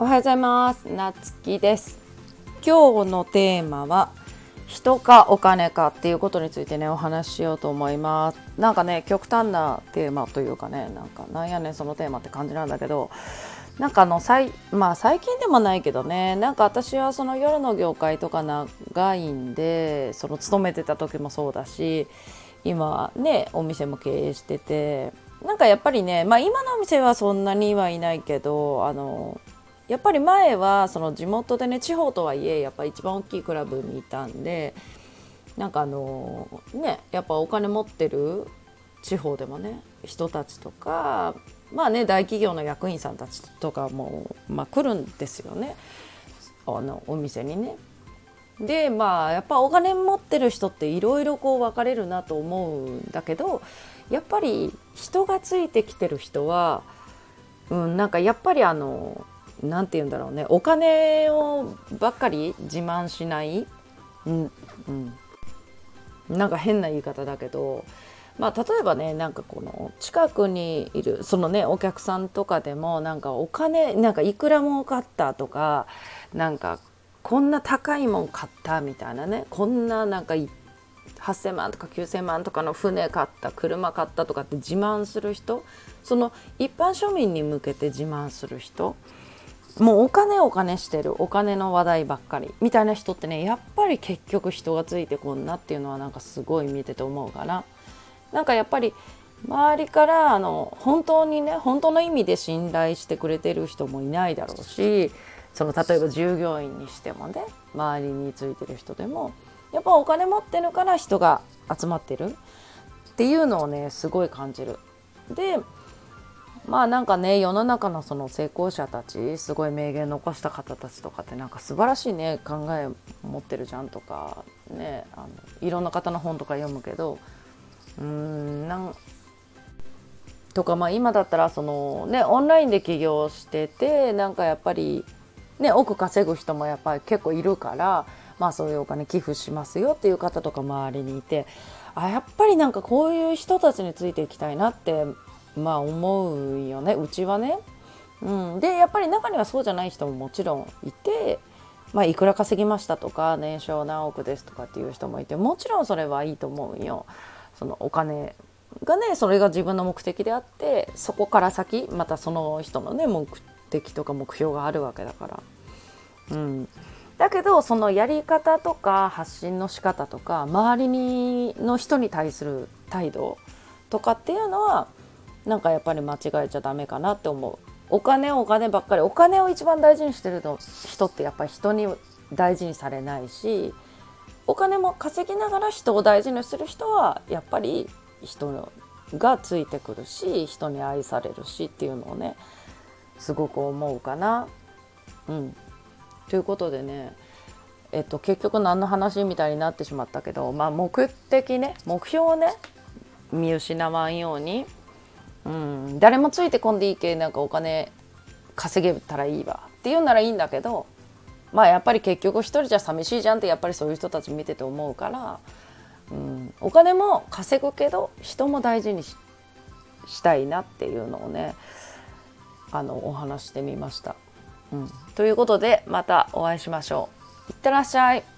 おはようございます。なつきです。今日のテーマは人かお金かっていうことについてねお話ししようと思います。なんかね極端なテーマというかねなんかなんやねんそのテーマって感じなんだけどなんかあの最まあ最近でもないけどねなんか私はその夜の業界とか長いんでその勤めてた時もそうだし今ねお店も経営しててなんかやっぱりねまあ今のお店はそんなにはいないけどあのやっぱり前はその地元でね地方とはいえやっぱ一番大きいクラブにいたんでなんかあのねやっぱお金持ってる地方でもね人たちとかまあね大企業の役員さんたちとかも、まあ、来るんですよねあのお店にね。でまあやっぱお金持ってる人っていろいろこう分かれるなと思うんだけどやっぱり人がついてきてる人は、うん、なんかやっぱりあの何て言うんだろうね。お金をばっかり自慢しない、うん。うん、なんか変な言い方だけど、まあ、例えばねなんかこの近くにいるそのねお客さんとかでもなんかお金なんかいくら儲かったとかなんかこんな高いもん買ったみたいなね。こんななんか8,000万とか9,000万とかの船買った車買ったとかって自慢する人？その一般庶民に向けて自慢する人？もうお金お金してるお金の話題ばっかりみたいな人ってねやっぱり結局人がついてこんなっていうのはなんかすごい見てて思うかな。なんかやっぱり周りからあの本当にね本当の意味で信頼してくれてる人もいないだろうしその例えば従業員にしてもね周りについてる人でもやっぱお金持ってるから人が集まってるっていうのをねすごい感じる。でまあなんかね世の中のその成功者たちすごい名言残した方たちとかってなんか素晴らしいね考え持ってるじゃんとかねあのいろんな方の本とか読むけどうーんなんとかまあ今だったらそのねオンラインで起業しててなんかやっぱりね億稼ぐ人もやっぱり結構いるからまあそういうお金寄付しますよっていう方とか周りにいてあやっぱりなんかこういう人たちについていきたいなってまあ思うよねうちはね。うん、でやっぱり中にはそうじゃない人ももちろんいて、まあ、いくら稼ぎましたとか年商何億ですとかっていう人もいてもちろんそれはいいと思うよ。そのお金がねそれが自分の目的であってそこから先またその人のね目的とか目標があるわけだから。うん、だけどそのやり方とか発信の仕方とか周りにの人に対する態度とかっていうのはなんかやっぱり間違えちゃダメかなって思うお金お金ばっかりお金を一番大事にしてる人ってやっぱり人に大事にされないしお金も稼ぎながら人を大事にする人はやっぱり人がついてくるし人に愛されるしっていうのをねすごく思うかな。うん、ということでねえっと、結局何の話みたいになってしまったけど、まあ、目的ね目標をね見失わんようにうん、誰もついてこんでいいけなんかお金稼げたらいいわって言うならいいんだけどまあやっぱり結局一人じゃ寂しいじゃんってやっぱりそういう人たち見てて思うから、うん、お金も稼ぐけど人も大事にしたいなっていうのをねあのお話してみました。うん、ということでまたお会いしましょう。いってらっしゃい。